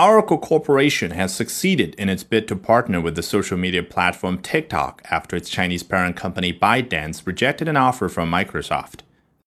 Oracle Corporation has succeeded in its bid to partner with the social media platform TikTok after its Chinese parent company ByteDance rejected an offer from Microsoft.